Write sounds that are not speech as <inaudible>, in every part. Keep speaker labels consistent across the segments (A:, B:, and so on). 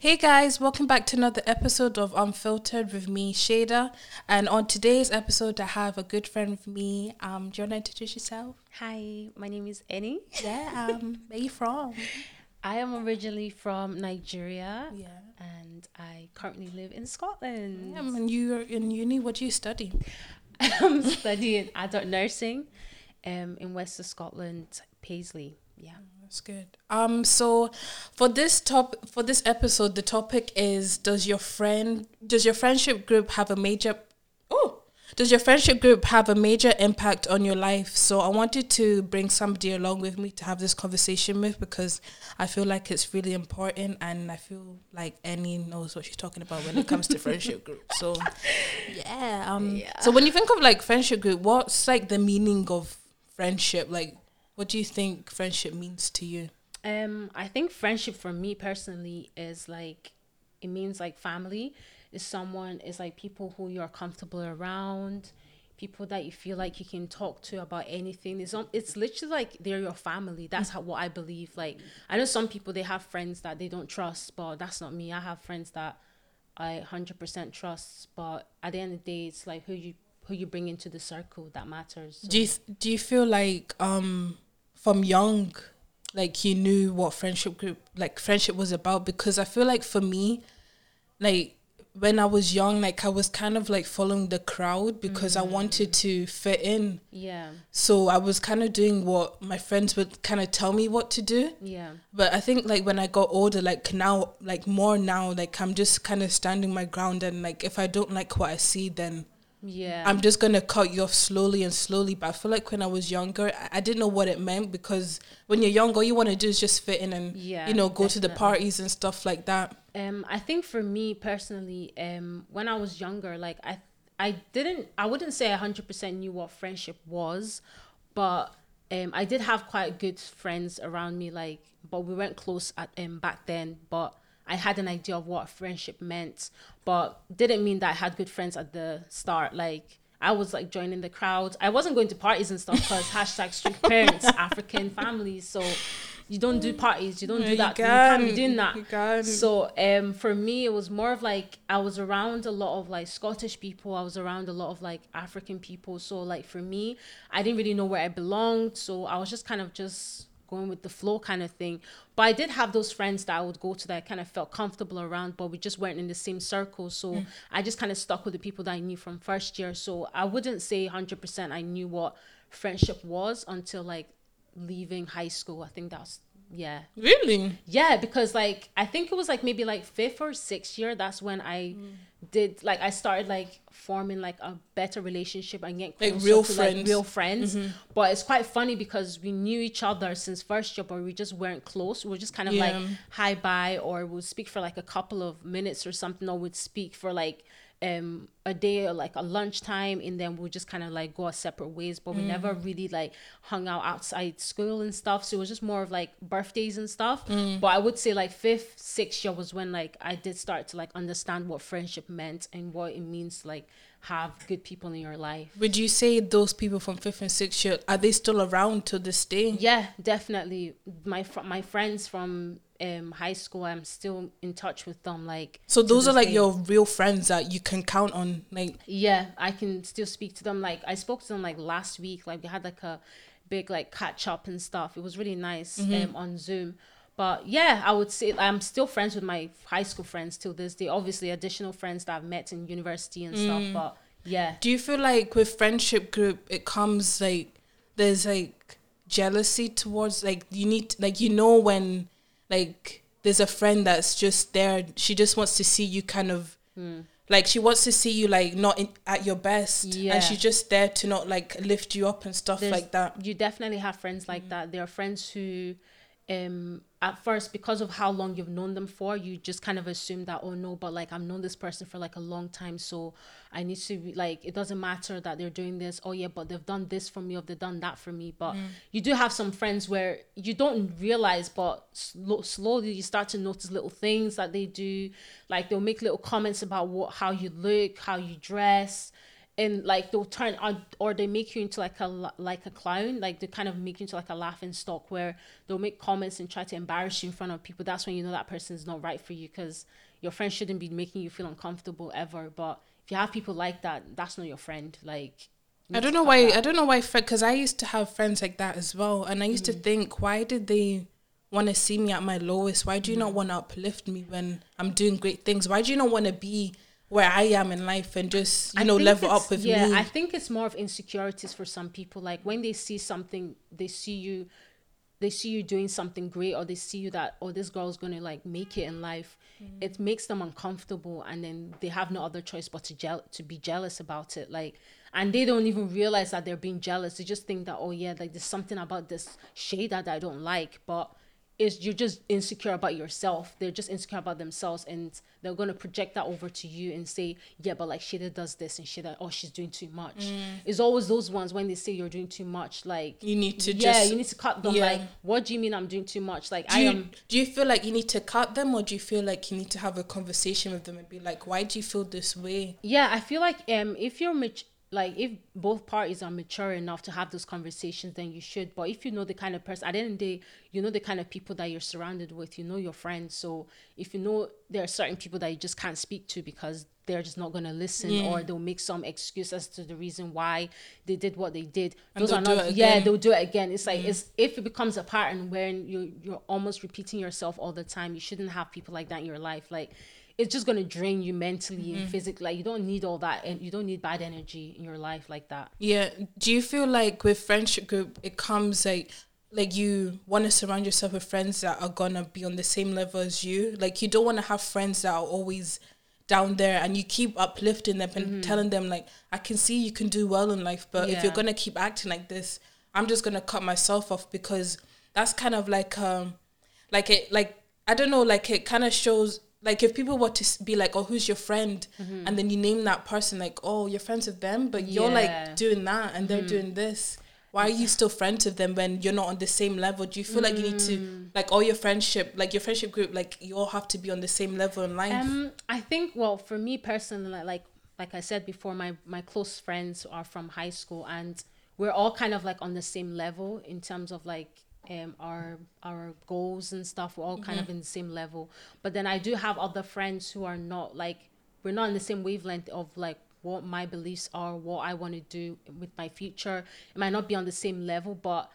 A: Hey guys, welcome back to another episode of Unfiltered with me, Shada. And on today's episode, I have a good friend with me. Um, do you want to introduce yourself?
B: Hi, my name is Eni.
A: Yeah. Um, <laughs> where you from?
B: I am originally from Nigeria.
A: Yeah.
B: And I currently live in Scotland.
A: Um, and you're in uni. What do you study? <laughs>
B: I'm studying adult nursing um, in West of Scotland, Paisley. Yeah.
A: That's good. Um, so for this top for this episode, the topic is: Does your friend does your friendship group have a major oh does your friendship group have a major impact on your life? So I wanted to bring somebody along with me to have this conversation with because I feel like it's really important, and I feel like Eni knows what she's talking about when it comes to friendship <laughs> group. So yeah. Um.
B: Yeah.
A: So when you think of like friendship group, what's like the meaning of friendship? Like, what do you think friendship means to you?
B: Um, I think friendship for me personally is like it means like family. Is someone is like people who you're comfortable around, people that you feel like you can talk to about anything. It's um, it's literally like they're your family. That's how what I believe. Like I know some people they have friends that they don't trust, but that's not me. I have friends that I hundred percent trust, but at the end of the day, it's like who you who you bring into the circle that matters. So-
A: Do you do you feel like um from young, like he knew what friendship group like friendship was about? Because I feel like for me, like when I was young, like I was kind of like following the crowd because I mm-hmm. wanted to fit in.
B: yeah,
A: So I was kind of doing what my friends would kind of tell me what to do.
B: yeah.
A: But I think like when I got older, like now, like more now, like I'm just kind of standing my ground and like if I don't like what I see, then
B: Yeah.
A: I'm just gonna cut you off slowly and slowly. But I feel like when I was younger, I, I didn't know what it meant because when you're young, all you want to do is just fit in and
B: Yeah,
A: you know go to the parties and stuff like that.
B: Um, I think for me personally, um, when I was younger, like I, I didn't, I wouldn't say hundred percent knew what friendship was, but um, I did have quite good friends around me. Like, but we weren't close at um back then. But I had an idea of what friendship meant, but didn't mean that I had good friends at the start. Like. I was like joining the crowd. I wasn't going to parties and stuff because hashtag strict <laughs> parents, African families. So you don't do parties. You don't
A: Yeah,
B: do
A: you
B: that. You can't be doing that.
A: You can.
B: So um for me it was more of like I was around a lot of like Scottish people, I was around a lot of like African people. So like for me, I didn't really know where I belonged. So I was just kind of just going with the flow kind of thing. But I did have those friends that I would go to that I kind of felt comfortable around, but we just weren't in the same circle. So mm. I just kind of stuck with the people that I knew from first year. So I wouldn't say 100% I knew what friendship was until like leaving high school. I think that's yeah.
A: Really?
B: Yeah, because like I think it was like maybe like fifth or sixth year. That's when I
A: Mm.
B: did like I started like forming like a better relationship and getting
A: Like real
B: to,
A: friends.
B: like real friends. But it's quite funny because we knew each other since first year, but we just weren't close. We were just kind of like
A: Yeah.
B: hi bye, or we'll speak for like a couple of minutes or something, or we'd speak for like um a day or like a lunchtime and then we'll just kind of like go our separate ways but we never really like hung out outside school and stuff so it was just more of like birthdays and stuff. But i would say like fifth sixth year was when like i did start to like understand what friendship meant and what it means like have good people in your life
A: Would you say those people from fifth and sixth year are they still around to this day?
B: yeah definitely my fr- my friends from um high school i'm still in touch with them like
A: So those are like
B: day.
A: your real friends that you can count on. Like
B: Yeah, I can still speak to them. Like I spoke to them like last week. Like we had like a big like catch up and stuff. It was really nice um, on Zoom. But yeah, I would say I'm still friends with my high school friends till this day. Obviously, additional friends that I've met in university and stuff. Mm. But yeah,
A: Do you feel like with friendship group it comes like there's like jealousy towards like you need like you know when like there's a friend that's just there she just wants to see you kind of mm. like she wants to see you like not in, at your best
B: Yeah.
A: and she's just there to not like lift you up and stuff
B: There's-
A: like that
B: you definitely have friends like mm. that. There are friends who, um, at first because of how long you've known them for, you just kind of assume that oh no, but like I've known this person for like a long time, so I need to be, like it doesn't matter that they're doing this. Oh yeah, but they've done this for me, or they've done that for me. But you do have some friends where you don't realize, but slow, slowly you start to notice little things that they do. Like they'll make little comments about what how you look, how you dress and like they'll turn on or they make you into like a like a clown like they kind of make you into like a laughing stock where they'll make comments and try to embarrass you in front of people that's when you know that person is not right for you because your friend shouldn't be making you feel uncomfortable ever but if you have people like that that's not your friend like
A: I don't know why. That. I don't know why. Because I used to have friends like that as well, and I used mm-hmm. to think, why did they want to see me at my lowest? Why do you mm-hmm. not want to uplift me when I'm doing great things? Why do you not want to be where I am in life and just you I know level up with
B: yeah,
A: me?
B: Yeah, I think it's more of insecurities for some people. Like when they see something, they see you, they see you doing something great, or they see you that oh this girl's gonna like make it in life. Mm. It makes them uncomfortable, and then they have no other choice but to gel to be jealous about it. Like and they don't even realize that they're being jealous they just think that oh yeah like there's something about this shade that i don't like but is you're just insecure about yourself they're just insecure about themselves and they're going to project that over to you and say yeah but like Shida does this and Shida oh she's doing too much mm. it's always those ones when they say you're doing too much like
A: you need to
B: yeah
A: just,
B: you need to cut them yeah. like what do you mean i'm doing too much like
A: do
B: i
A: you,
B: am
A: do you feel like you need to cut them or do you feel like you need to have a conversation with them and be like why do you feel this way
B: yeah i feel like um if you're much like if both parties are mature enough to have those conversations then you should. But if you know the kind of person at the end of the day you know the kind of people that you're surrounded with you know your friends. So if you know there are certain people that you just can't speak to because they're just not going to listen yeah. or they'll make some excuse as to the reason why they did what they did. And those are not yeah they'll do it again. It's like yeah. it's if it becomes a pattern when you you're almost repeating yourself all the time you shouldn't have people like that in your life. Like it's just gonna drain you mentally mm-hmm. and physically. Like you don't need all that, and you don't need bad energy in your life like that.
A: Yeah. Do you feel like with friendship group, it comes like like you want to surround yourself with friends that are gonna be on the same level as you? Like you don't want to have friends that are always down there and you keep uplifting them and mm-hmm. telling them like I can see you can do well in life, but yeah. if you're gonna keep acting like this, I'm just gonna cut myself off because that's kind of like um like it like I don't know like it kind of shows like if people were to be like, "Oh, who's your friend?" Mm-hmm. and then you name that person, like, "Oh, you're friends with them," but you're like doing that and they're mm-hmm. doing this. Why are you still friends with them when you're not on the same level? Do you feel mm. like you need to mm. like all your friendship, like your friendship group, like you all have to be on the same level in life?
B: Um, I think well, for me personally, like like I said before, my my close friends are from high school, and we're all kind of like on the same level in terms of like um, our our goals and stuff we're all kind mm-hmm. of in the same level but then i do have other friends who are not like we're not in the same wavelength of like what my beliefs are what i want to do with my future it might not be on the same level but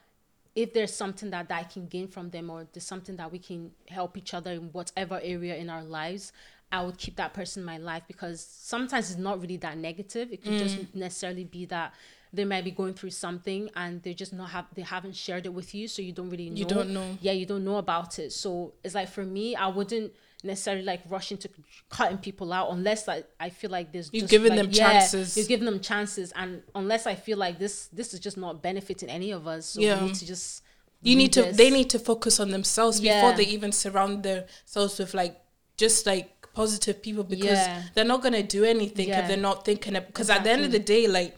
B: if there's something that, that i can gain from them or there's something that we can help each other in whatever area in our lives I would keep that person in my life because sometimes it's not really that negative. It could mm. just necessarily be that they might be going through something and they just not have they haven't shared it with you so you don't really know
A: you don't know
B: yeah you don't know about it so it's like for me i wouldn't necessarily like rush into cutting people out unless like I feel like there's
A: you've given
B: like,
A: them yeah, chances.
B: You've given them chances, and unless I feel like this this is just not benefiting any of us, so yeah. we need to just
A: you need to they need to focus on themselves yeah. before they even surround themselves with like just like positive people because yeah. they're not gonna do anything if they're not thinking of because exactly. at the end of the day like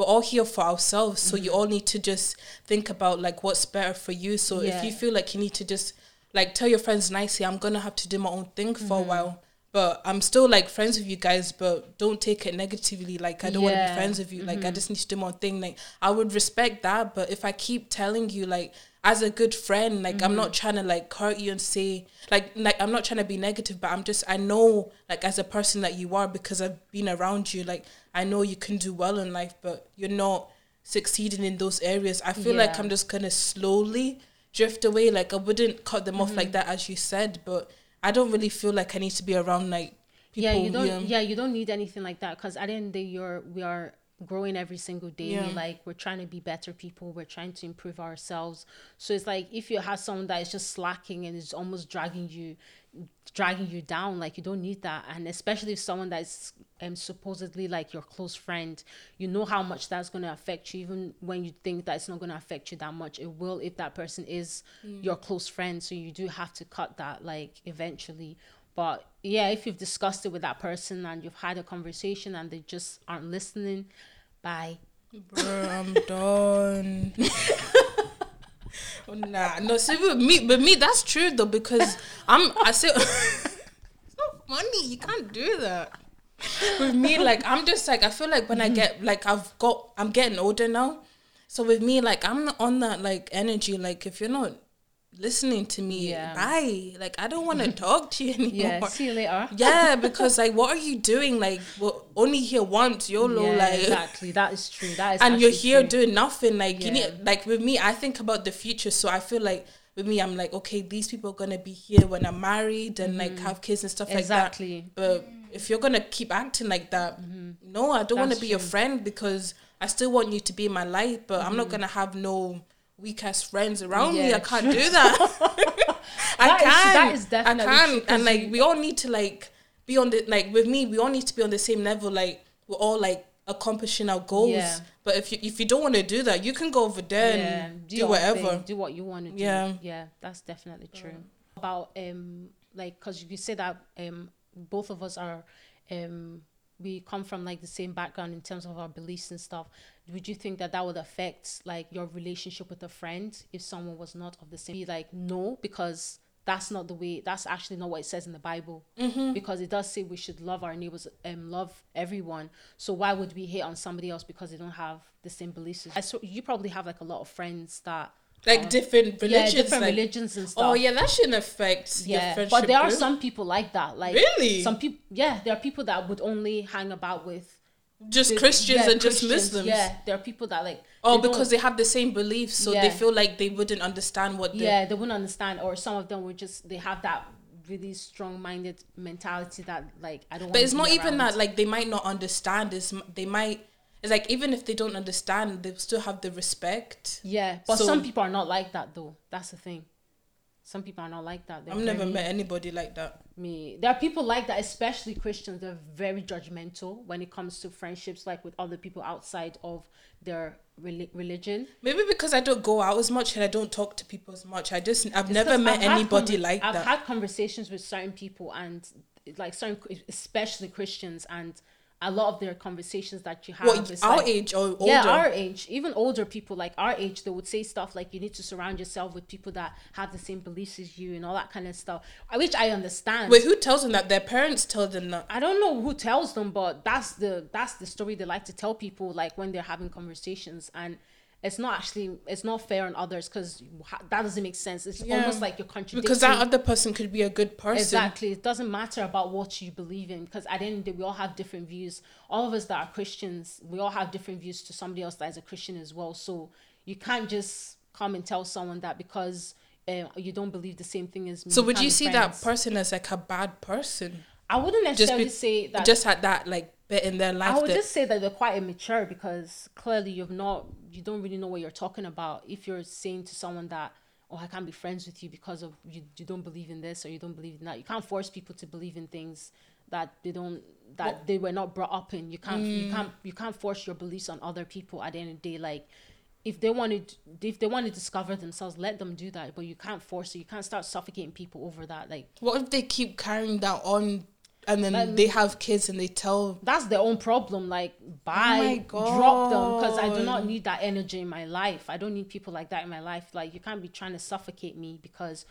A: we're all here for ourselves so mm-hmm. you all need to just think about like what's better for you so yeah. if you feel like you need to just like tell your friends nicely i'm gonna have to do my own thing for mm-hmm. a while but i'm still like friends with you guys but don't take it negatively like i don't yeah. want to be friends with you like mm-hmm. i just need to do my own thing like i would respect that but if i keep telling you like as a good friend like mm-hmm. i'm not mm-hmm. trying to like hurt you and say like like i'm not trying to be negative but i'm just i know like as a person that you are because i've been around you like i know you can do well in life but you're not succeeding in those areas i feel yeah. like i'm just gonna slowly drift away like i wouldn't cut them mm-hmm. off like mm-hmm. that as you said but i don't really feel like i need to be around like
B: people, yeah you don't yeah. yeah you don't need anything like that because at the end of the day you're we are growing every single day yeah. like we're trying to be better people we're trying to improve ourselves. So it's like if you have someone that is just slacking and is almost dragging you dragging you down like you don't need that. And especially if someone that's um, supposedly like your close friend you know how much that's going to affect you. Even when you think that it's not going to affect you that much it will if that person is mm. your close friend. So you do have to cut that like eventually but yeah, if you've discussed it with that person and you've had a conversation and they just aren't listening, bye.
A: Bro, I'm done. <laughs> nah, no, see, but me, but me, that's true though because I'm. I say <laughs> it's not funny. You can't do that. with me, like I'm just like I feel like when I mm-hmm. get like I've got I'm getting older now. So with me, like I'm not on that like energy. Like if you're not listening to me,
B: Yeah.
A: bye. Like I don't want to <laughs> talk to you anymore.
B: Yeah. See you later.
A: Yeah, because like, what are you doing? Like, we're only here once, YOLO.
B: Yeah,
A: like,
B: exactly. That is true. That is
A: and you're here
B: true.
A: doing nothing. Like, you need, like with me, I think about the future. So I feel like with me, I'm like, okay, these people are gonna be here when I'm married and like have kids and stuff like that.
B: Mm-hmm. Exactly.
A: But if you're gonna keep acting like that, no, I don't want to be your friend because I still want you to be in my life. But I'm not gonna have no weak ass friends around me.
B: Mm-hmm.
A: I can't do that. <laughs> I
B: That is-
A: can.
B: that is definitely
A: I can. and like we all need to like be on the like with me. We all need to be on the same level. Like we're all like accomplishing our goals.
B: Yeah.
A: But if you if you don't want to do that, you can go over there
B: yeah,
A: and do,
B: your
A: whatever.
B: thing, do what you want to do.
A: Yeah.
B: yeah, that's definitely true. About um, like, cause you say that um, both of us are um, we come from like the same background in terms of our beliefs and stuff. Would you think that that would affect like your relationship with a friend if someone was not of the same? Be like, no, because that's not the way. That's actually not what it says in the Bible.
A: Mm-hmm.
B: Because it does say we should love our neighbors, um, love everyone. So why would we hate on somebody else because they don't have the same beliefs? I so you probably have like a lot of friends that
A: Like different religions.
B: yeah, different
A: like,
B: religions and oh, stuff.
A: Oh yeah, that shouldn't affect your
B: yeah.
A: friendship.
B: But there are
A: group.
B: some people like that. Like
A: Really?
B: some people. Yeah, there are people that would only hang about with
A: just
B: the-
A: Christians
B: yeah,
A: and just Muslims.
B: Yeah, there are people that like.
A: Oh,
B: they
A: because they have the same beliefs, so
B: Yeah.
A: they feel like they wouldn't understand what.
B: Yeah, they wouldn't understand, or some of them would just they have that really strong-minded mentality that like I don't.
A: But it's not even that. Like they might not understand. Is they might. It's like even if they don't understand, they still have the respect.
B: Yeah, but
A: So-
B: some people are not like that though. That's the thing. Some people are not like that. They're
A: I've never
B: very-
A: met anybody like that.
B: me. There are people like that, especially Christians. They're very judgmental when it comes to friendships, like with other people outside of their reli- religion.
A: Maybe because I don't go out as much and I don't talk to people as much. I just I've
B: It's
A: never met
B: I've
A: anybody
B: conver-
A: like
B: I've
A: that.
B: had conversations with certain people and like certain, especially Christians, and a lot of their conversations that you have
A: what
B: is
A: our
B: like,
A: age or older?
B: Yeah, our age, even older people like our age, they would say stuff like you need to surround yourself with people that have the same beliefs as you and all that kind of stuff. I Which I understand.
A: Wait, who tells them that? Their parents tell them that.
B: I don't know who tells them, but that's the that's the story they like to tell people, like when they're having conversations, and it's not actually it's not fair on others because that doesn't make sense. It's
A: Yeah.
B: almost like you're contradicting.
A: Because that other person could be a good person.
B: Exactly. It doesn't matter about what you believe in because at the end of the day, we all have different views. All of us that are Christians, we all have different views to somebody else that is a Christian as well. So you can't just come and tell someone that because uh, you don't believe the same thing as me.
A: So would you see
B: friends.
A: that person as like a bad person?
B: I wouldn't necessarily
A: be,
B: say that.
A: just had that like in their life
B: I would
A: that
B: just say that they're quite immature because clearly you've not you don't really know what you're talking about if you're saying to someone that oh I can't be friends with you because of you you don't believe in this or you don't believe in that. You can't force people to believe in things that they don't that they were not brought up in. You can't
A: Mm.
B: you can't you can't force your beliefs on other people at the end of the day like if they wanted if they want to discover themselves let them do that but you can't force it you can't start suffocating people over that like
A: what if they keep carrying that on and then they have kids and they tell
B: that's their own problem. Like, oh buy,
A: my
B: drop them because I do not need that energy in my life. I don't need people like that in my life. Like, you can't be trying to suffocate me because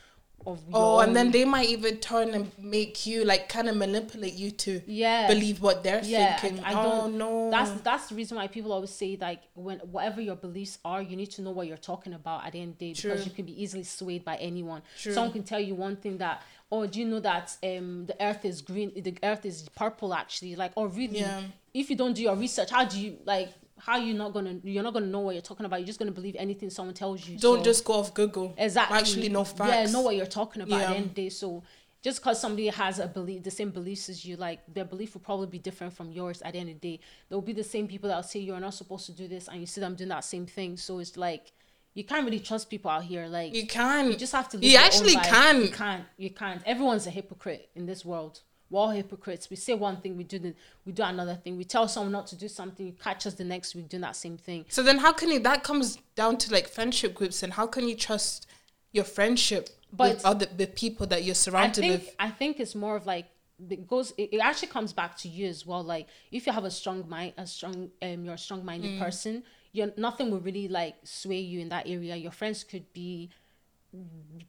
B: of
A: oh and then they might even turn and make you like kind of manipulate you to
B: yeah.
A: believe what they're
B: yeah,
A: thinking.
B: I, I
A: oh
B: don't
A: no.
B: That's that's the reason why people always say like when whatever your beliefs are, you need to know what you're talking about at the end of the day because you can be easily swayed by anyone.
A: True.
B: Someone can tell you one thing that oh do you know that um the earth is green the earth is purple actually? Like oh really?
A: Yeah.
B: if you don't do your research how do you like how you not gonna you're not gonna know what you're talking about. You're just gonna believe anything someone tells you.
A: Don't
B: So-
A: just go off google.
B: Exactly.
A: Actually know facts
B: yeah know what you're talking about Yeah. at the end of the day. So just because somebody has a belief the same beliefs as you like their belief will probably be different from yours at the end of the day. There'll be the same people that'll say you're not supposed to do this and you see them doing that same thing. So it's like you can't really trust people out here like
A: you can
B: you just have to live
A: you actually can
B: you can't. You can't. Everyone's a hypocrite in this world we're all hypocrites. We say one thing we do the, we do another thing. We tell someone not to do something you catch us the next week doing that same thing.
A: So then how can you that comes down to like friendship groups and how can you trust your friendship
B: But-
A: with other the people that you're
B: I
A: surrounded
B: think
A: with?
B: I think it's more of like it goes it, it actually comes back to you as well. Like if you have a strong mind a strong um you're a strong minded
A: Mm.
B: person you're nothing will really like sway you in that area. Your friends could be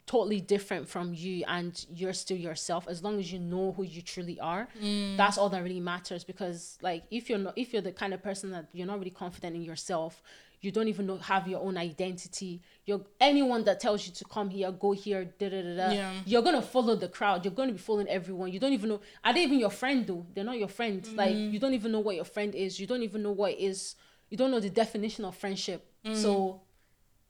B: totally different from you and you're still yourself as long as you know who you truly are
A: Mm.
B: that's all that really matters because like if you're not if you're the kind of person that you're not really confident in yourself you don't even know have your own identity you're anyone that tells you to come here go here da, da, da, da,
A: Yeah.
B: you're gonna follow the crowd you're gonna be following everyone you don't even know are they even your friend though they're not your friend like
A: Mm.
B: you don't even know what your friend is you don't even know what is you don't know the definition of friendship
A: Mm.
B: so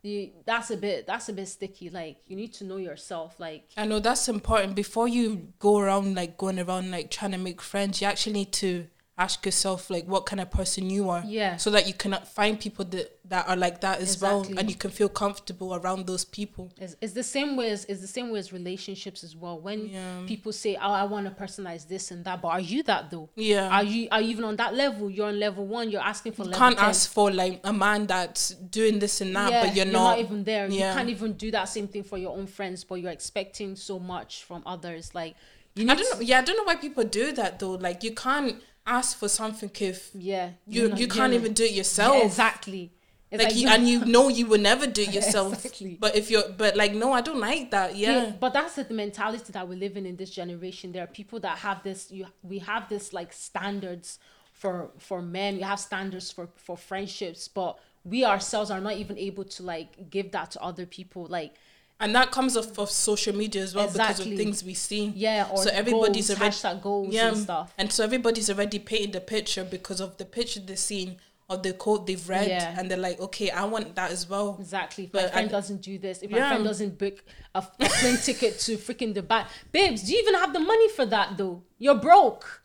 B: you, that's a bit that's a bit sticky like you need to know yourself like
A: I know that's important. Before you go around like going around like trying to make friends, you actually need to ask yourself like what kind of person you are.
B: Yeah.
A: So that you can find people that that are like that as well, and you can feel comfortable around those people.
B: it's, it's the same way as it's the same way as relationships as well when
A: Yeah.
B: people say oh i want to personalize this and that but are you that though
A: Yeah.
B: are you are you even on that level you're on level one you're asking for
A: You can't
B: 10.
A: ask for like a man that's doing this and that,
B: yeah,
A: but you're, not.
B: not, even there.
A: Yeah.
B: You can't even do that same thing for your own friends, but you're expecting so much from others. Like you
A: I don't know. Yeah, I don't know why people do that though. Like you can't ask for something if
B: yeah,
A: you you can't even do it yourself.
B: Yeah, exactly. It's
A: Like, you,
B: you're-
A: and you <laughs> know you will never do it yourself.
B: Exactly.
A: But if you're, but like no, I don't like that. Yeah.
B: Yeah, but that's the mentality that we're living in this generation. There are people that have this. You, we have this like standards for for men. We have standards for for friendships, but we ourselves are not even able to like give that to other people. Like
A: and that comes off of social media as well because of things we see.
B: yeah, or
A: so everybody's
B: goals,
A: already
B: hashtag goals
A: yeah,
B: and stuff.
A: and so everybody's already painted the picture because of the picture they've seen or the quote they've read,
B: Yeah.
A: and they're like, okay, I want that as well.
B: Exactly. If
A: But
B: my friend
A: d-
B: doesn't do this, if my friend doesn't book a, a plane <laughs> ticket to freaking Dubai, babes, do you even have the money for that though? You're broke.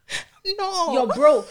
A: No,
B: You're broke.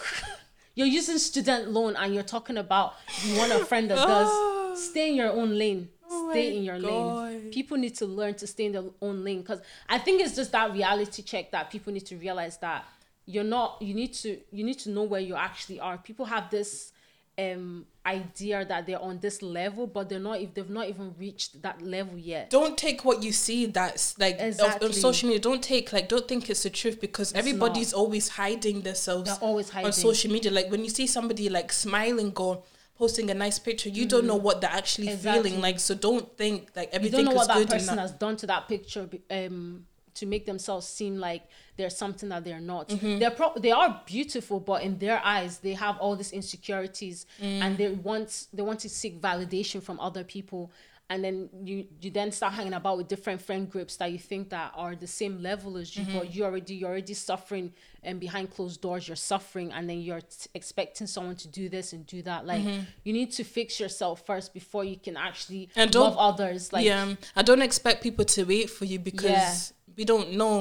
B: You're using student loan and you're talking about you want a friend that does. <laughs> Stay in your own lane.
A: Oh
B: Stay in your lane. People need to learn to stay in their own lane because I think it's just that reality check that people need to realize that you're not. You need to. You need to know where you actually are. People have this um idea that they're on this level but they're not if they've not even reached that level yet
A: don't take what you see that's like
B: Exactly.
A: of, social media don't take like don't think it's the truth because everybody's always hiding themselves
B: They're always hiding.
A: on social media like when you see somebody like smiling or posting a nice picture you don't know what they're actually
B: Mm-hmm. Exactly.
A: feeling like so don't think like everything.
B: you don't know
A: is
B: what that person has done to that picture um to make themselves seem like they're something that they're not
A: Mm-hmm.
B: they're pro- they are beautiful but in their eyes they have all these insecurities
A: Mm.
B: and they want they want to seek validation from other people and then you you then start hanging about with different friend groups that you think that are the same level as you
A: Mm-hmm.
B: but you already you're already suffering and behind closed doors you're suffering and then you're t- expecting someone to do this and do that like you need to fix yourself first before you can actually
A: Mm-hmm. And don't-
B: love others like
A: yeah i don't expect people to wait for you because we don't know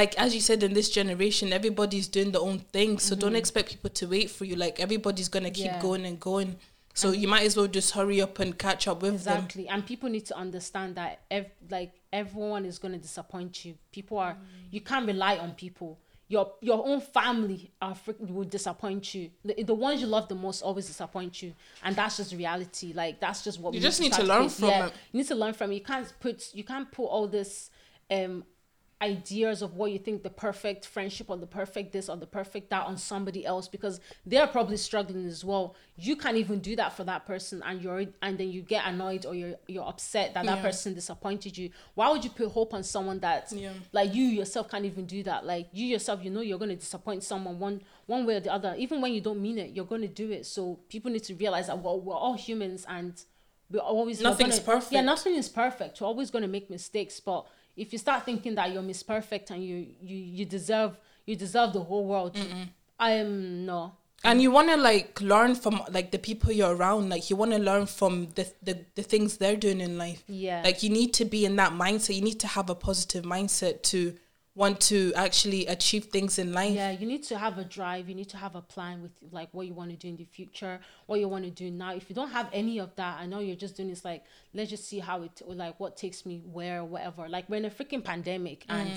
A: like as you said in this generation everybody's doing their own thing so don't expect people to wait for you like everybody's gonna keep
B: Mm-hmm. Yeah.
A: going and going so you might as well just hurry up and catch up with them
B: Exactly, and people need to understand that ev- like everyone is going to disappoint you. People are you can't rely on people. Your your own family are freaking will disappoint you. The, the ones you love the most always disappoint you, and that's just reality. Like that's just what
A: You
B: we
A: just need
B: start
A: to learn
B: face.
A: from
B: yeah,
A: it.
B: You need to learn from it. You can't put you can't put all this um ideas of what you think the perfect friendship or the perfect this or the perfect that on somebody else because they're probably struggling as well you can't even do that for that person and you're and then you get annoyed or you're you're upset that that
A: Yeah.
B: person disappointed you why would you put hope on someone that
A: Yeah.
B: like you yourself can't even do that like you yourself you know you're going to disappoint someone one one way or the other even when you don't mean it you're going to do it so people need to realize that well, we're all humans and we're always we're
A: Nothing's
B: gonna-
A: perfect.
B: yeah nothing is perfect you're always going to make mistakes but if you start thinking that you're miss perfect and you you you deserve you deserve the whole world i am no.
A: And you want to like learn from like the people you're around. Like you want to learn from the, the the things they're doing in life.
B: Yeah.
A: like you need to be in that mindset. You need to have a positive mindset to want to actually achieve things in life
B: yeah you need to have a drive you need to have a plan with like what you want to do in the future what you want to do now if you don't have any of that i know you're just doing this like let's just see how it or like what takes me where whatever like we're in a freaking pandemic and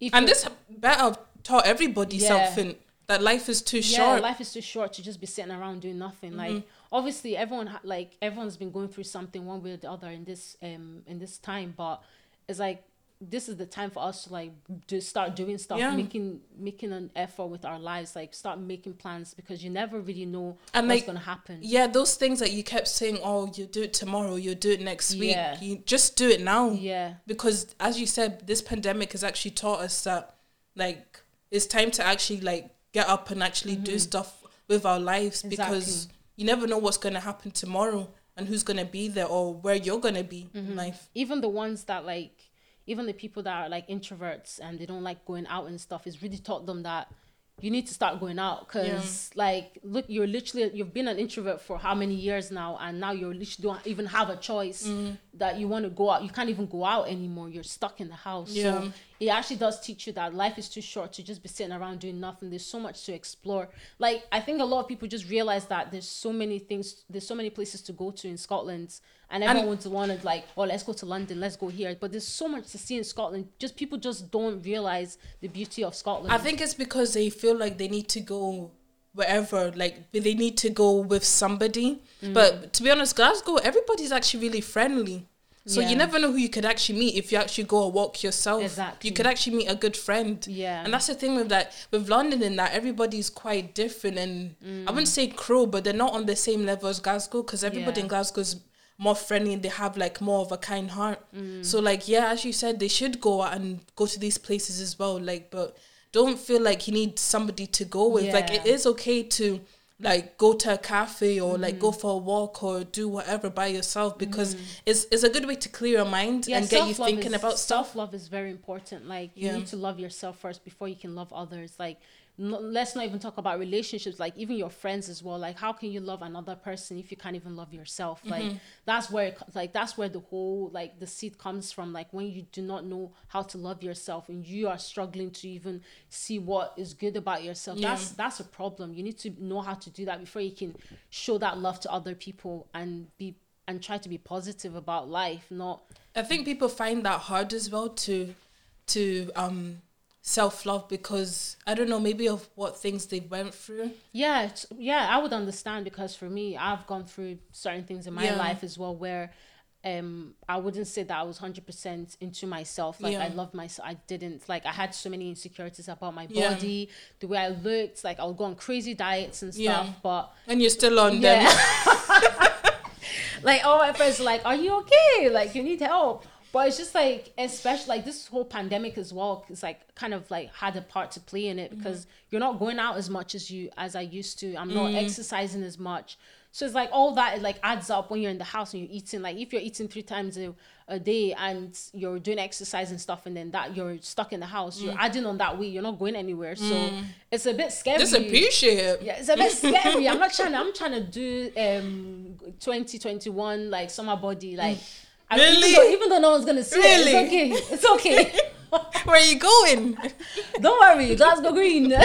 B: if
A: Mm. and this better taught everybody
B: Yeah.
A: something that life is too
B: yeah,
A: short
B: life is too short to just be sitting around doing nothing. Like obviously everyone ha- like everyone's been going through something one way or the other in this um in this time, but it's like this is the time for us to like do start doing stuff,
A: Yeah.
B: making making an effort with our lives, like start making plans because you never really know
A: And,
B: what's
A: like,
B: gonna happen.
A: Yeah, those things that you kept saying, oh, you do it tomorrow, you do it next week.
B: Yeah.
A: You just do it now.
B: Yeah.
A: Because as you said, this pandemic has actually taught us that like it's time to actually like get up and actually do mm-hmm. stuff with our lives because you never know what's gonna happen tomorrow and who's gonna be there or where you're gonna be in mm-hmm. life.
B: even the ones that like even the people that are like introverts and they don't like going out and stuff is really taught them that you need to start going out. Because like look you're literally you've been an introvert for how many years now and now you're literally don't even have a choice mm. that you want to go out. You can't even go out anymore. You're stuck in the house.
A: Yeah.
B: so it actually does teach you that life is too short to just be sitting around doing nothing. There's so much to explore. Like i think a lot of people just realize that there's so many things there's so many places to go to in scotland and everyone would want to like oh let's go to london let's go here but there's so much to see in scotland just people just don't realize the beauty of scotland
A: I think it's because they feel like they need to go wherever, like they need to go with somebody.
B: Mm.
A: But to be honest, Glasgow, everybody's actually really friendly. So
B: Yeah.
A: you never know who you could actually meet if you actually go a walk yourself.
B: Exactly.
A: You could actually meet a good friend.
B: Yeah.
A: And that's the thing with that with London in that everybody's quite different and I wouldn't say cruel, but they're not on the same level as Glasgow because everybody
B: Yeah.
A: in Glasgow's more friendly and they have like more of a kind heart.
B: Mm.
A: So like yeah, as you said, they should go out and go to these places as well. Like but don't feel like you need somebody to go with. Like it is okay to like go to a cafe or like
B: Mm.
A: go for a walk or do whatever by yourself because it's it's a good way to clear your mind and get you thinking
B: is-
A: about stuff.
B: self-love is very important like you
A: Yeah.
B: need to love yourself first before you can love others like no, let's not even talk about relationships like even your friends as well like how can you love another person if you can't even love yourself like
A: Mm-hmm.
B: that's where it like that's where the whole like the seed comes from like when you do not know how to love yourself and you are struggling to even see what is good about yourself
A: Yeah.
B: that's that's a problem you need to know how to do that before you can show that love to other people and be and try to be positive about life not
A: I think people find that hard as well to to um self love because I don't know maybe of what things they went through.
B: Yeah, it's- yeah, I would understand because for me, I've gone through certain things in my
A: Yeah.
B: life as well where um I wouldn't say that I was 100% into myself like I
A: Yeah.
B: loved myself I didn't like I had so many insecurities about my
A: Yeah.
B: body the way I looked like I would go on crazy diets and stuff
A: Yeah.
B: but
A: And you're still on
B: yeah
A: them. <laughs>
B: like all my friends like are you okay like you need help but it's just like especially like this whole pandemic as well it's like kind of like had a part to play in it mm-hmm. because you're not going out as much as you as i used to i'm not mm. exercising as much so it's like all that it like adds up when you're in the house and you're eating like if you're eating three times a, a day and you're doing exercise and stuff and then that you're stuck in the house you're mm. adding on that weight you're not going anywhere so mm. it's a bit scary
A: It's appreciate it.
B: yeah, it's a bit scary. I'm not <laughs> trying. To, I'm trying to do um 2021 like summer body like. I,
A: Really?
B: even, though, even though no one's gonna see
A: Really?
B: it, it's okay. It's okay. <laughs>
A: Where are you going? <laughs>
B: Don't worry, Glasgow Green. <laughs>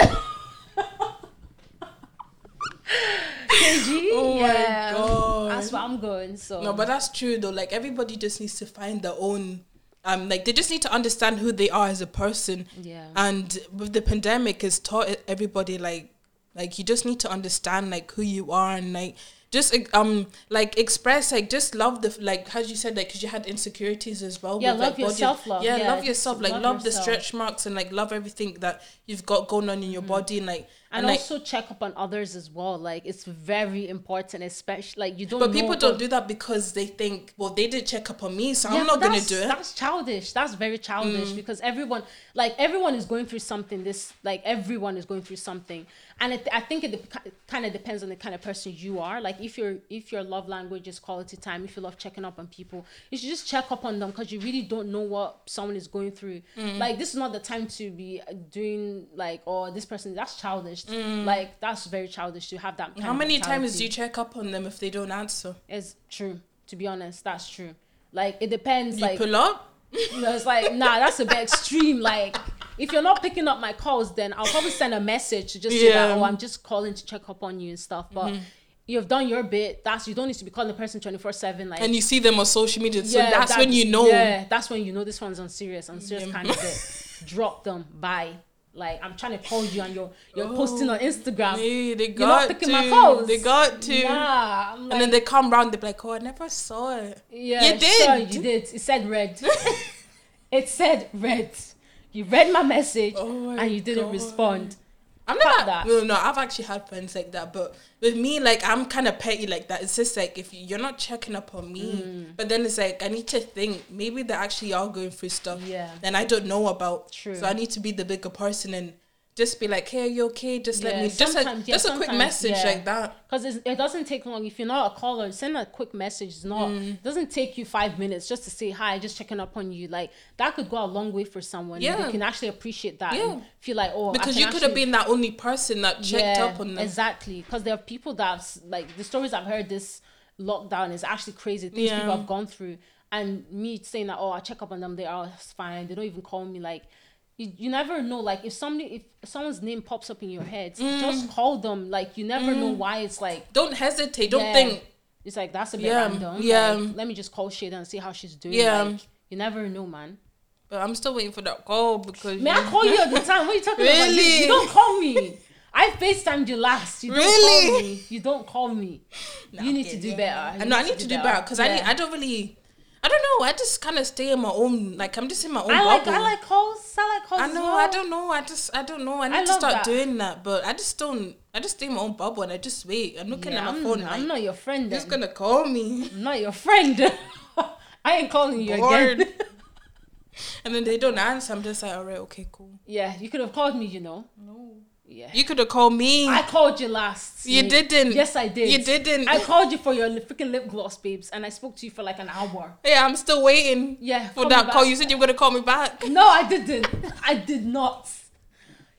B: KG,
A: Oh my God.
B: that's where I'm going. So
A: No, but that's true though. Like everybody just needs to find their own um like they just need to understand who they are as a person.
B: Yeah.
A: And with the pandemic has taught everybody like like you just need to understand like who you are and like just um like express like just love the like as you said like because you had insecurities as well
B: Yeah,
A: with,
B: love
A: like,
B: your
A: body-
B: self-love,
A: yeah,
B: yeah,
A: love yourself like
B: love
A: love, the stretch marks and like love everything that you've got going on in your body and like
B: and,
A: like
B: also check up on others as well. Like it's very important, especially like you don't.
A: but people don't do that because they think well they did check up on me so
B: Yeah,
A: i'm not gonna do it Mm.
B: That's childish. That's very childish because everyone, like everyone, is going through something. This, like everyone is going through something, and it, I think it kind of depends on the kind of person you are. Like if your if your love language is quality time, if you love checking up on people, you should just check up on them because you really don't know what someone is going through.
A: Mm.
B: Like this is not the time to be doing like, oh, this person that's childish. Like that's very childish to have that.
A: Mm. how many times do you check up on them if they don't answer
B: It's true. To be honest, that's true. Like it depends.
A: you
B: like
A: pull up
B: you know, it's like nah, that's a bit <laughs> extreme. Like if you're not picking up my calls, then I'll probably send a message to just say that
A: Mm-hmm.
B: oh, I'm just calling to check up on you and stuff. But you've done your bit. That's you don't need to be calling the person twenty four seven. Like
A: and you see them on social media so
B: yeah,
A: that's
B: that-
A: when you know
B: Yeah, that's when you know this one's on serious. On serious
A: Yeah.
B: candidate. <laughs> Drop them. Bye. Like I'm trying to call you and you're you're posting on Instagram.
A: Hey, they
B: You're not picking
A: to.
B: my calls.
A: They got to.
B: Nah, I'm
A: And then they come round, they're like, oh, I never saw it.
B: yeah,
A: you
B: sure,
A: did.
B: you did. It said red. <laughs> It said read. You read my message
A: Oh my
B: and you didn't
A: God.
B: respond.
A: I'm not
B: that.
A: No, no, I've actually had friends like that, but with me, like I'm kind of petty like that. It's just like if you're not checking up on me,
B: Mm.
A: but then it's like I need to think maybe they actually are going through stuff
B: Yeah.
A: and I don't know about.
B: True.
A: So I need to be the bigger person and just be like, "Hey, are you okay? Just let me just a
B: yeah,
A: just a quick message
B: yeah.
A: like that."
B: Because it doesn't take long. If you're not a caller, send a quick message. It's not.
A: Mm.
B: It doesn't take you five minutes just to say hi, just checking up on you. Like that could go a long way for someone.
A: Yeah.
B: They can actually appreciate that
A: Yeah.
B: and feel like, oh,
A: Because you could have been that only person that checked up on them.
B: Exactly, because there are people that like the stories I've heard this lockdown is actually crazy. Things
A: Yeah.
B: people have gone through, and me saying that oh I check up on them, they are fine. They don't even call me like. You, you never know like if somebody if someone's name pops up in your head
A: Mm.
B: just call them like you never know why it's like
A: Don't hesitate. Don't
B: Yeah.
A: think.
B: it's like that's a bit
A: Yeah,
B: random
A: yeah.
B: like, let me just call Shada and see how she's doing
A: Yeah.
B: like you never know man
A: But I'm still waiting for that call because
B: may I call you at the <laughs> time what are you talking about you,
A: Really?
B: you don't call me I FaceTimed you last. You don't
A: Really?
B: call me. You don't call me. <laughs> you need to do better. You
A: I know I need to do better because I need,
B: Yeah.
A: I don't really I don't know I just kind of stay in my own like I'm just in my own
B: I like
A: bubble.
B: I like calls. I like calls.
A: I know
B: well.
A: I don't know I just I don't know I need to
B: love
A: start
B: that.
A: doing that but I just don't I just stay in my own bubble and I just wait I'm looking
B: Yeah,
A: at my
B: I'm,
A: phone
B: I'm
A: like
B: not your friend.
A: who's gonna call me
B: I'm not your friend. <laughs> I ain't calling you
A: Bored.
B: again. <laughs>
A: and then they don't answer I'm just like alright okay cool
B: yeah, you could have called me. You know.
A: no
B: Yeah.
A: you could have called me
B: I called you last.
A: You didn't.
B: Yes, I did.
A: You didn't.
B: I called you for your freaking lip gloss, babes, and I spoke to you for like an hour.
A: yeah I'm still waiting
B: Yeah,
A: for
B: call
A: that call you said you were gonna call me back
B: No, I didn't. I did not.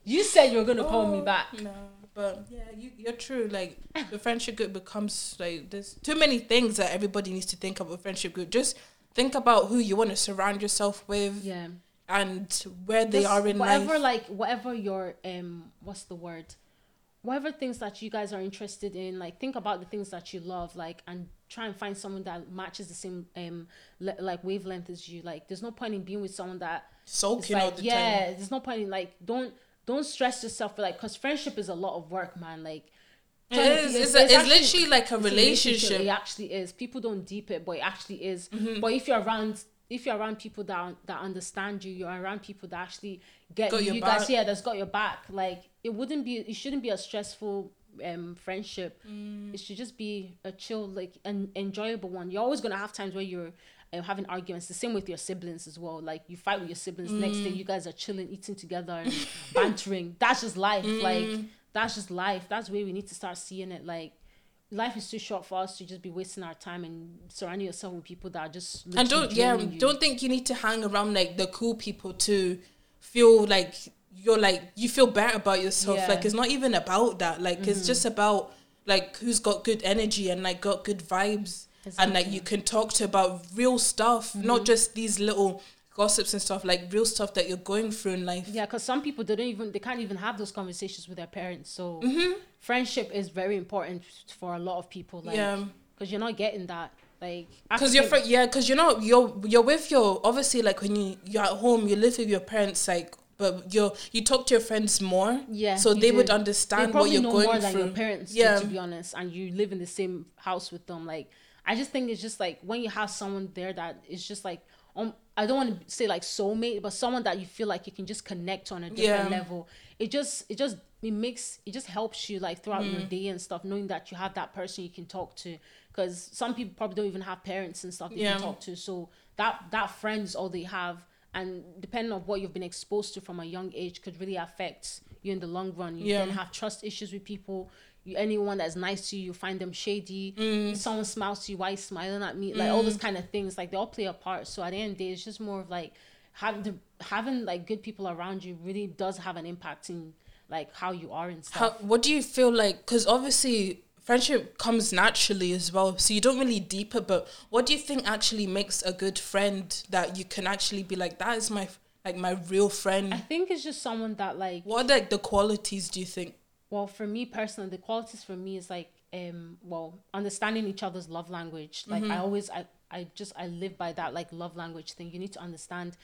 B: You said you were gonna call me
A: Oh,
B: back.
A: No, but yeah, you, you're true. Like the friendship group becomes like there's too many things that everybody needs to think of a friendship group. Just think about who you want to surround yourself with
B: Yeah.
A: And where they
B: Just
A: are in
B: whatever
A: life.
B: like whatever your um what's the word whatever things that you guys are interested in like think about the things that you love like and try and find someone that matches the same um le- like wavelength as you like there's no point in being with someone that it's
A: Sulking all
B: like
A: the
B: yeah
A: time.
B: there's no point in like don't don't stress yourself for like because friendship is a lot of work man like
A: It is. It's, a, it's
B: actually-
A: literally like a
B: it's
A: relationship.
B: It actually is. People don't deep it, but it actually is.
A: Mm-hmm.
B: But if you're around, if you're around people that that understand you, you're around people that actually get
A: Got
B: you. You guys, yeah, that's got your back. Like it wouldn't be. It shouldn't be a stressful um friendship.
A: Mm.
B: It should just be a chill, like an enjoyable one. You're always gonna have times where you're. Um, having arguments the same with your siblings as well like you fight with your siblings next
A: Mm.
B: day you guys are chilling eating together and <laughs> bantering that's just life
A: Mm.
B: like that's just life that's where we need to start seeing it like life is too short for us to just be wasting our time and surrounding yourself with people that are just
A: and don't yeah
B: you.
A: don't think you need to hang around like the cool people to feel like you're like you feel better about yourself
B: Yeah. Mm-hmm.
A: like it's not even about that like it's just about like who's got good energy and like got good vibes and like you can talk to about real stuff
B: Mm-hmm.
A: not just these little gossips and stuff like real stuff that you're going through in life.
B: Yeah because some people they don't even they can't even have those conversations with their parents so
A: Mm-hmm.
B: friendship is very important for a lot of people like
A: Yeah.
B: because you're not getting that like
A: because you're fr- yeah because you're not you're you're with your obviously like when you you're at home you live with your parents like but you're you talk to your friends more.
B: Yeah,
A: so
B: you
A: they would understand
B: they
A: what you're
B: know
A: going
B: more
A: through
B: than your parents
A: yeah.
B: do, to be honest and you live in the same house with them like i just think it's just like when you have someone there that is just like um i don't want to say like soulmate but someone that you feel like you can just connect on a different
A: Yeah.
B: level it just it just it makes it just helps you like throughout
A: Mm.
B: your day and stuff knowing that you have that person you can talk to because some people probably don't even have parents and stuff they
A: Yeah.
B: can talk to so that that friends all they have and depending on what you've been exposed to from a young age could really affect you in the long run you
A: Yeah.
B: can have trust issues with people you, anyone that's nice to you you find them shady.
A: Mm.
B: someone smiles to you why you smiling at me? Like all those kind of things like they all play a part. So at the end of the day it's just more of like having the, having like good people around you really does have an impact in like how you are and
A: how
B: stuff.
A: what do you feel like because obviously friendship comes naturally as well so you don't really deep it but what do you think actually makes a good friend that you can actually be like that is my like my real friend?
B: i think it's just someone that like
A: what are like the qualities do you think
B: well for me personally the qualities for me is like um well understanding each other's love language. Like i always i i just i live by that like love language thing. You need to understand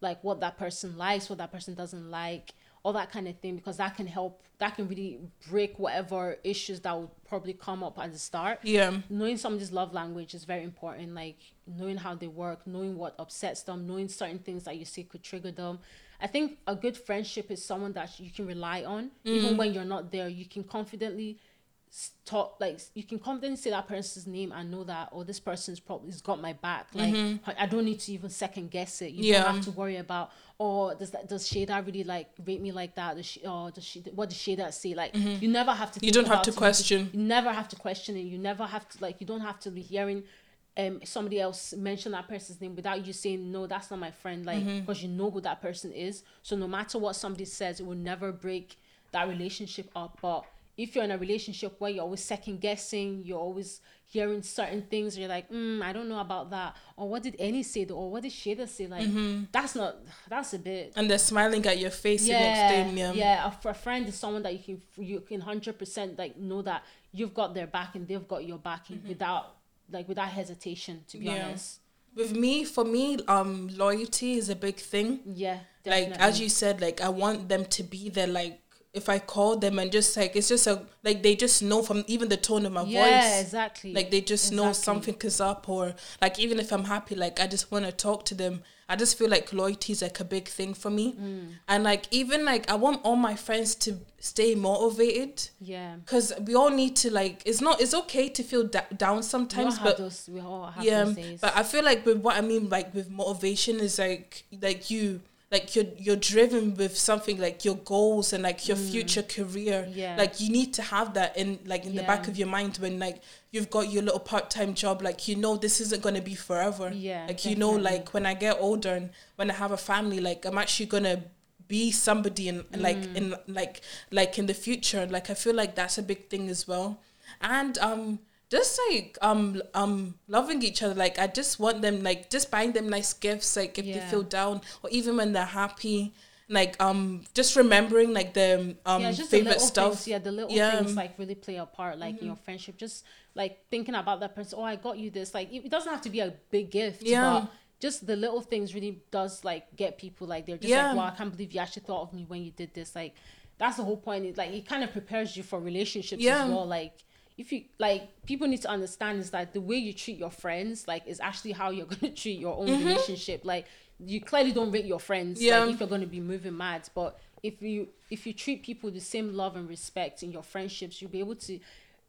B: like what that person likes what that person doesn't like all that kind of thing because that can help that can really break whatever issues that would probably come up at the start.
A: Yeah.
B: knowing somebody's love language is very important like knowing how they work knowing what upsets them knowing certain things that you see could trigger them i think a good friendship is someone that you can rely on even mm. when you're not there you can confidently talk like you can confidently say that person's name and know that oh this person's probably has got my back like mm-hmm. I- i don't need to even second guess it you
A: Yeah.
B: don't have to worry about oh does that does Shada really like rate me like that does she or does she what does Shada say like mm-hmm. you never have to
A: You don't have to.
B: You
A: question.
B: you never have to question it. You never have to like you don't have to be hearing um somebody else mention that person's name without you saying no that's not my friend like
A: Mm-hmm.
B: because you know who that person is so no matter what somebody says it will never break that relationship up but if you're in a relationship where you're always second guessing you're always hearing certain things you're like mm, i don't know about that or what did Eni say though? or what did Shada say like
A: Mm-hmm.
B: that's not that's a bit
A: And they're smiling at your face the next
B: yeah,
A: day. Yeah.
B: yeah. A, a friend is someone that you can you can hundred percent like know that you've got their back and they've got your back without like without hesitation. To be.
A: Yeah.
B: honest,
A: With me, for me, um, loyalty is a big thing.
B: yeah.
A: like as you said like i want them to be there like if i call them and just like it's just a like they just know from even the tone of my voice.
B: yeah, exactly.
A: like they just know something is up or like even if i'm happy like i just want to talk to them i just feel like loyalty is like a big thing for me
B: Mm.
A: and like even like i want all my friends to stay motivated
B: Yeah,
A: because we all need to like it's not it's okay to feel da- down sometimes but
B: those. We all have
A: yeah
B: those days.
A: but i feel like with what i mean like with motivation is like like you like you're you're driven with something like your goals and like your future career
B: Mm. Yeah.
A: like you need to have that in like in the back of your mind when like you've got your little part-time job like you know this isn't going to be forever
B: Yeah,
A: like you know like when i get older and when i have a family like i'm actually going to be somebody in like
B: Mm.
A: in like like in the future like i feel like that's a big thing as well and um just like um um loving each other like i just want them like just buying them nice gifts like if they feel down or even when they're happy like um just remembering like the um
B: yeah,
A: favorite
B: the little
A: stuff
B: Things, yeah, the little
A: Yeah.
B: things like really play a part, like in your friendship. Just like thinking about that person. Oh, I got you this. Like it doesn't have to be a big gift.
A: Yeah.
B: But just the little things really does like get people like they're just
A: Yeah.
B: like, wow, I can't believe you actually thought of me when you did this. Like that's the whole point. It, like it kind of prepares you for relationships
A: Yeah.
B: as well. Like if you like people need to understand is that the way you treat your friends like is actually how you're <laughs> gonna treat your own relationship. Like you clearly don't rate your friends
A: Mm-hmm. Yeah.
B: like if you're gonna be moving mad. But if you if you treat people the same love and respect in your friendships, you'll be able to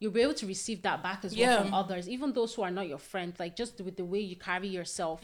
B: you'll be able to receive that back as well
A: Yeah.
B: from others, even those who are not your friends. Like just with the way you carry yourself,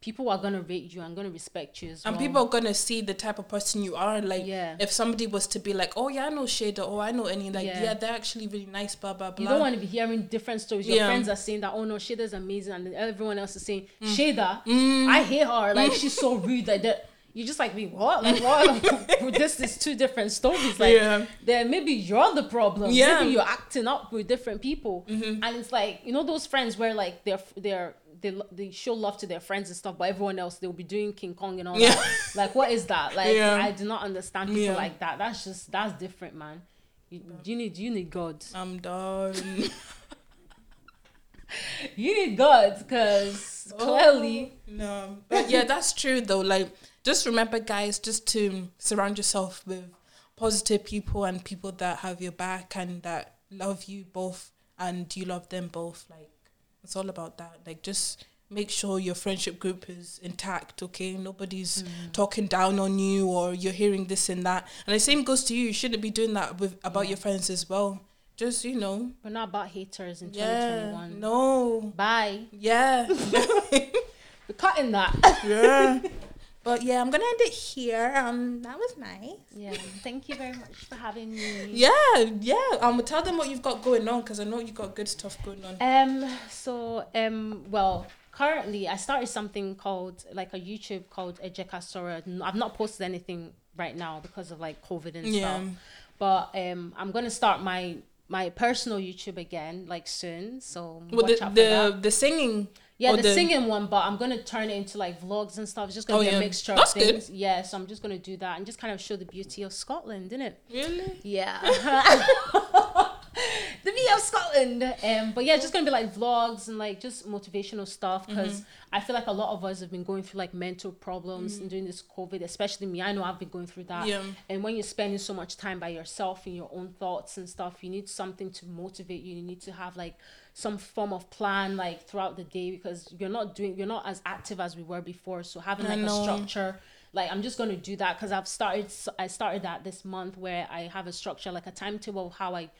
B: people are gonna rate you and gonna respect you as
A: Mm-hmm. and
B: well.
A: people are gonna see the type of person you are. Like,
B: Yeah.
A: if somebody was to be like, "Oh yeah, I know Shada," or "I know Eni," like,
B: Yeah.
A: yeah, they're actually really nice. Blah blah blah.
B: You don't want to be hearing different stories. Your
A: Yeah.
B: friends are saying that, oh no, Shada's amazing, and everyone else is saying,
A: Mm.
B: Shada, I hate her. Like she's so <laughs> rude. Like that. You just like me. What? Like what? <laughs> This is two different stories. Like
A: Yeah.
B: then maybe you're the problem.
A: Yeah. Mm-hmm.
B: Maybe you're acting up with different people, and it's like you know those friends where like they're they're. They, they show love to their friends and stuff, but everyone else they'll be doing King Kong and all
A: Yeah.
B: that. <laughs> Like, what is that? Like,
A: Yeah.
B: I do not understand people
A: Yeah.
B: like that. That's just that's different, man. You, you need you need God.
A: I'm done. <laughs>
B: You need God because oh, clearly,
A: No, but yeah, that's true though. Like, just remember, guys, just to surround yourself with positive people and people that have your back and that love you both and you love them both. Like, it's all about that. Like, just make sure your friendship group is intact. Okay, nobody's hmm. talking down on you or you're hearing this and that. And the same goes to you. You shouldn't be doing that with about your friends as well. Just you know,
B: we're not about haters in
A: yeah,
B: 2021.
A: no,
B: Bye.
A: yeah. <laughs> <laughs>
B: We're cutting that.
A: Yeah. <laughs> But yeah, I'm gonna end it here. Um, that was nice.
B: yeah. Thank you very much for having me.
A: Yeah, yeah. Um, tell them what you've got going on because I know you've got good stuff going on.
B: Um. So um. Well, currently I started something called like a YouTube called Ejeka Soro. I've not posted anything right now because of like COVID and
A: Yeah.
B: stuff. But um, I'm gonna start my my personal YouTube again like soon. So
A: Well,
B: watch
A: the
B: out for that.
A: the, the singing.
B: Yeah,
A: or
B: the, singing one, but I'm gonna turn it into like vlogs and stuff. It's just gonna
A: Oh,
B: be
A: yeah.
B: a mixture
A: That's
B: of
A: good.
B: things. Yeah, so I'm just gonna do that and just kind of show the beauty of Scotland, innit?
A: Really?
B: Yeah. <laughs> <laughs> <laughs> the beauty of Scotland. Um, but yeah, just gonna be like vlogs and like just motivational stuff because
A: Mm-hmm.
B: I feel like a lot of us have been going through like mental problems and during this COVID, especially me. I know I've been going through that.
A: Yeah.
B: And when you're spending so much time by yourself in your own thoughts and stuff, you need something to motivate you. You need to have like some form of plan like throughout the day because you're not doing you're not as active as we were before. So having like a structure like I'm just gonna do that because I've started I started that this month where I have a structure like a timetable of how I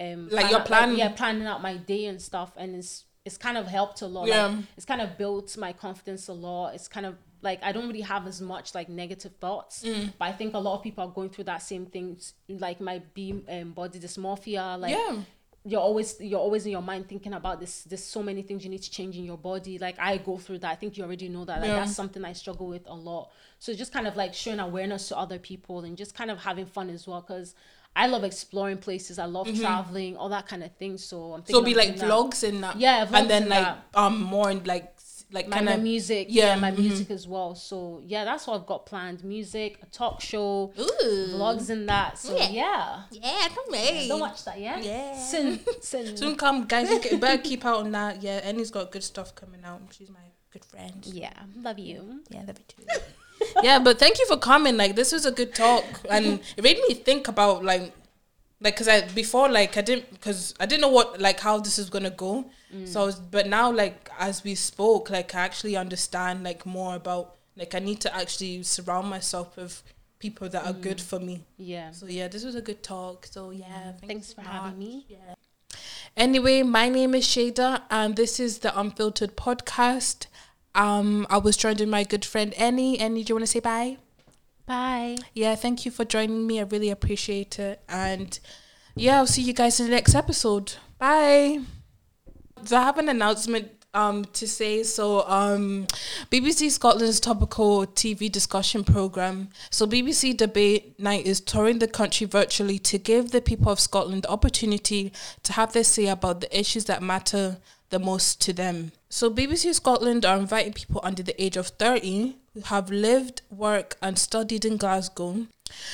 B: um
A: Like
B: plan
A: your
B: out-
A: plan-
B: yeah planning out my day and stuff and it's it's kind of helped a lot
A: Yeah.
B: like, it's kind of built my confidence a lot it's kind of like I don't really have as much like negative thoughts
A: Mm.
B: but I think a lot of people are going through that same thing like my be um, body dysmorphia like
A: Yeah.
B: you're always you're always in your mind thinking about this there's so many things you need to change in your body like i go through that i think you already know that like
A: Yeah.
B: that's something i struggle with a lot so just kind of like showing awareness to other people and just kind of having fun as well because i love exploring places i love traveling all that kind of thing so i'm
A: Mm-hmm. So be like
B: that.
A: vlogs in that.
B: Yeah, vlogs
A: and then
B: in
A: like
B: that.
A: um more in, like like
B: my,
A: kind
B: my
A: of
B: music
A: yeah,
B: yeah, my
A: mhm.
B: music as well so yeah that's what i've got planned music a talk show
A: Ooh.
B: vlogs and that so
A: Yeah.
B: yeah,
A: Yeah, come on.
B: don't watch that yeah
A: Yeah.
B: soon <laughs> soon
A: Soon come, guys. You better keep out on that. Yeah, Eni's got good stuff coming out. She's my good friend.
B: yeah love you
A: Yeah, love you too. Yeah, but thank you for coming. Like, this was a good talk, and it made me think about like, like, cause I before like I didn't, cause I didn't know what like how this is gonna go. So, I was, but now like as we spoke, like I actually understand like more about like I need to actually surround myself with people that are mm. good for me.
B: yeah
A: So yeah, this was a good talk. So yeah,
B: Thanks for having me.
A: Yeah. Anyway, my name is Shada, and this is the Unfiltered podcast. Um, I was joined with my good friend Eni. Eni, do you want to say bye?
B: bye
A: Yeah, thank you for joining me. I really appreciate it. And yeah, I'll see you guys in the next episode. Bye. So I have an announcement um to say. So um BBC Scotland's topical TV discussion program. So BBC Debate Night is touring the country virtually to give the people of Scotland the opportunity to have their say about the issues that matter the most to them. So BBC Scotland are inviting people under the age of 30 who have lived, worked and studied in Glasgow.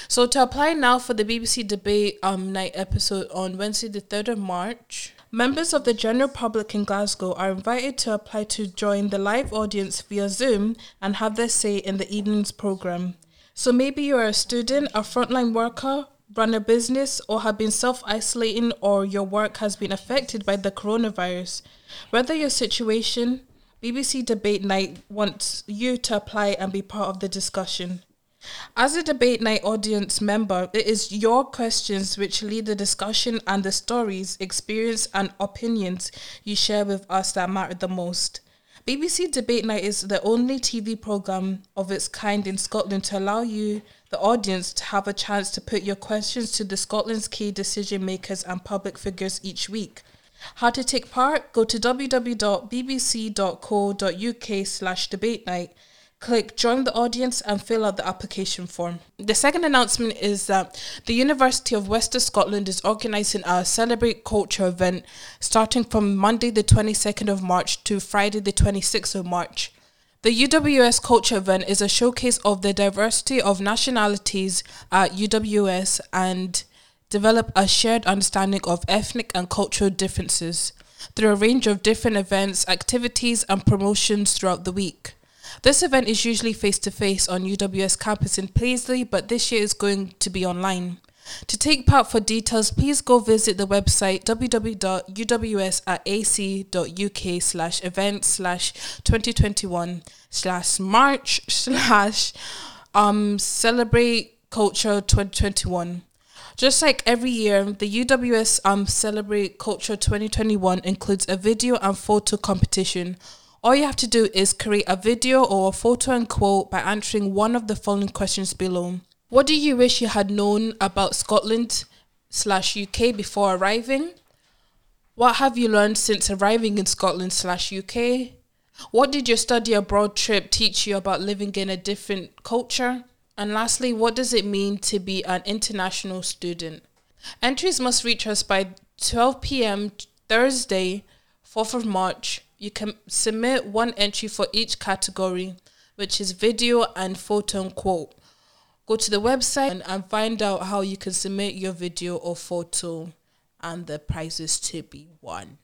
A: So to apply now for the BBC Debate um, Night episode on Wednesday the 3rd of March, members of the general public in Glasgow are invited to apply to join the live audience via Zoom and have their say in the evening's programme. So maybe you're a student, a frontline worker, run a business, or have been self isolating, or your work has been affected by the coronavirus. Whether your situation, BBC Debate Night wants you to apply and be part of the discussion. As a debate night audience member, it is your questions which lead the discussion and the stories, experience, and opinions you share with us that matter the most. BBC Debate Night is the only TV programme of its kind in Scotland to allow you, the audience, to have a chance to put your questions to the Scotland's key decision makers and public figures each week. How to take part? Go to www.bbc.co.uk slash debate night. Click join the audience and fill out the application form. The second announcement is that the University of Western Scotland is organising a Celebrate Culture event starting from Monday the 22nd of March to Friday the 26th of March. The UWS Culture event is a showcase of the diversity of nationalities at UWS and develop a shared understanding of ethnic and cultural differences through a range of different events, activities, and promotions throughout the week. This event is usually face to face on UWS campus in Paisley, but this year is going to be online. To take part for details, please go visit the website www.uws.ac.uk slash event slash 2021 slash March slash um celebrate culture 2021. Just like every year, the UWS um Celebrate Culture 2021 includes a video and photo competition. All you have to do is create a video or a photo and quote by answering one of the following questions below. What do you wish you had known about Scotland slash UK before arriving? What have you learned since arriving in Scotland slash UK? What did your study abroad trip teach you about living in a different culture? And lastly, what does it mean to be an international student? Entries must reach us by 12 p.m. Thursday, 4th of March. You can submit one entry for each category, which is video and photo and quote. Go to the website and, and find out how you can submit your video or photo and the prizes to be won.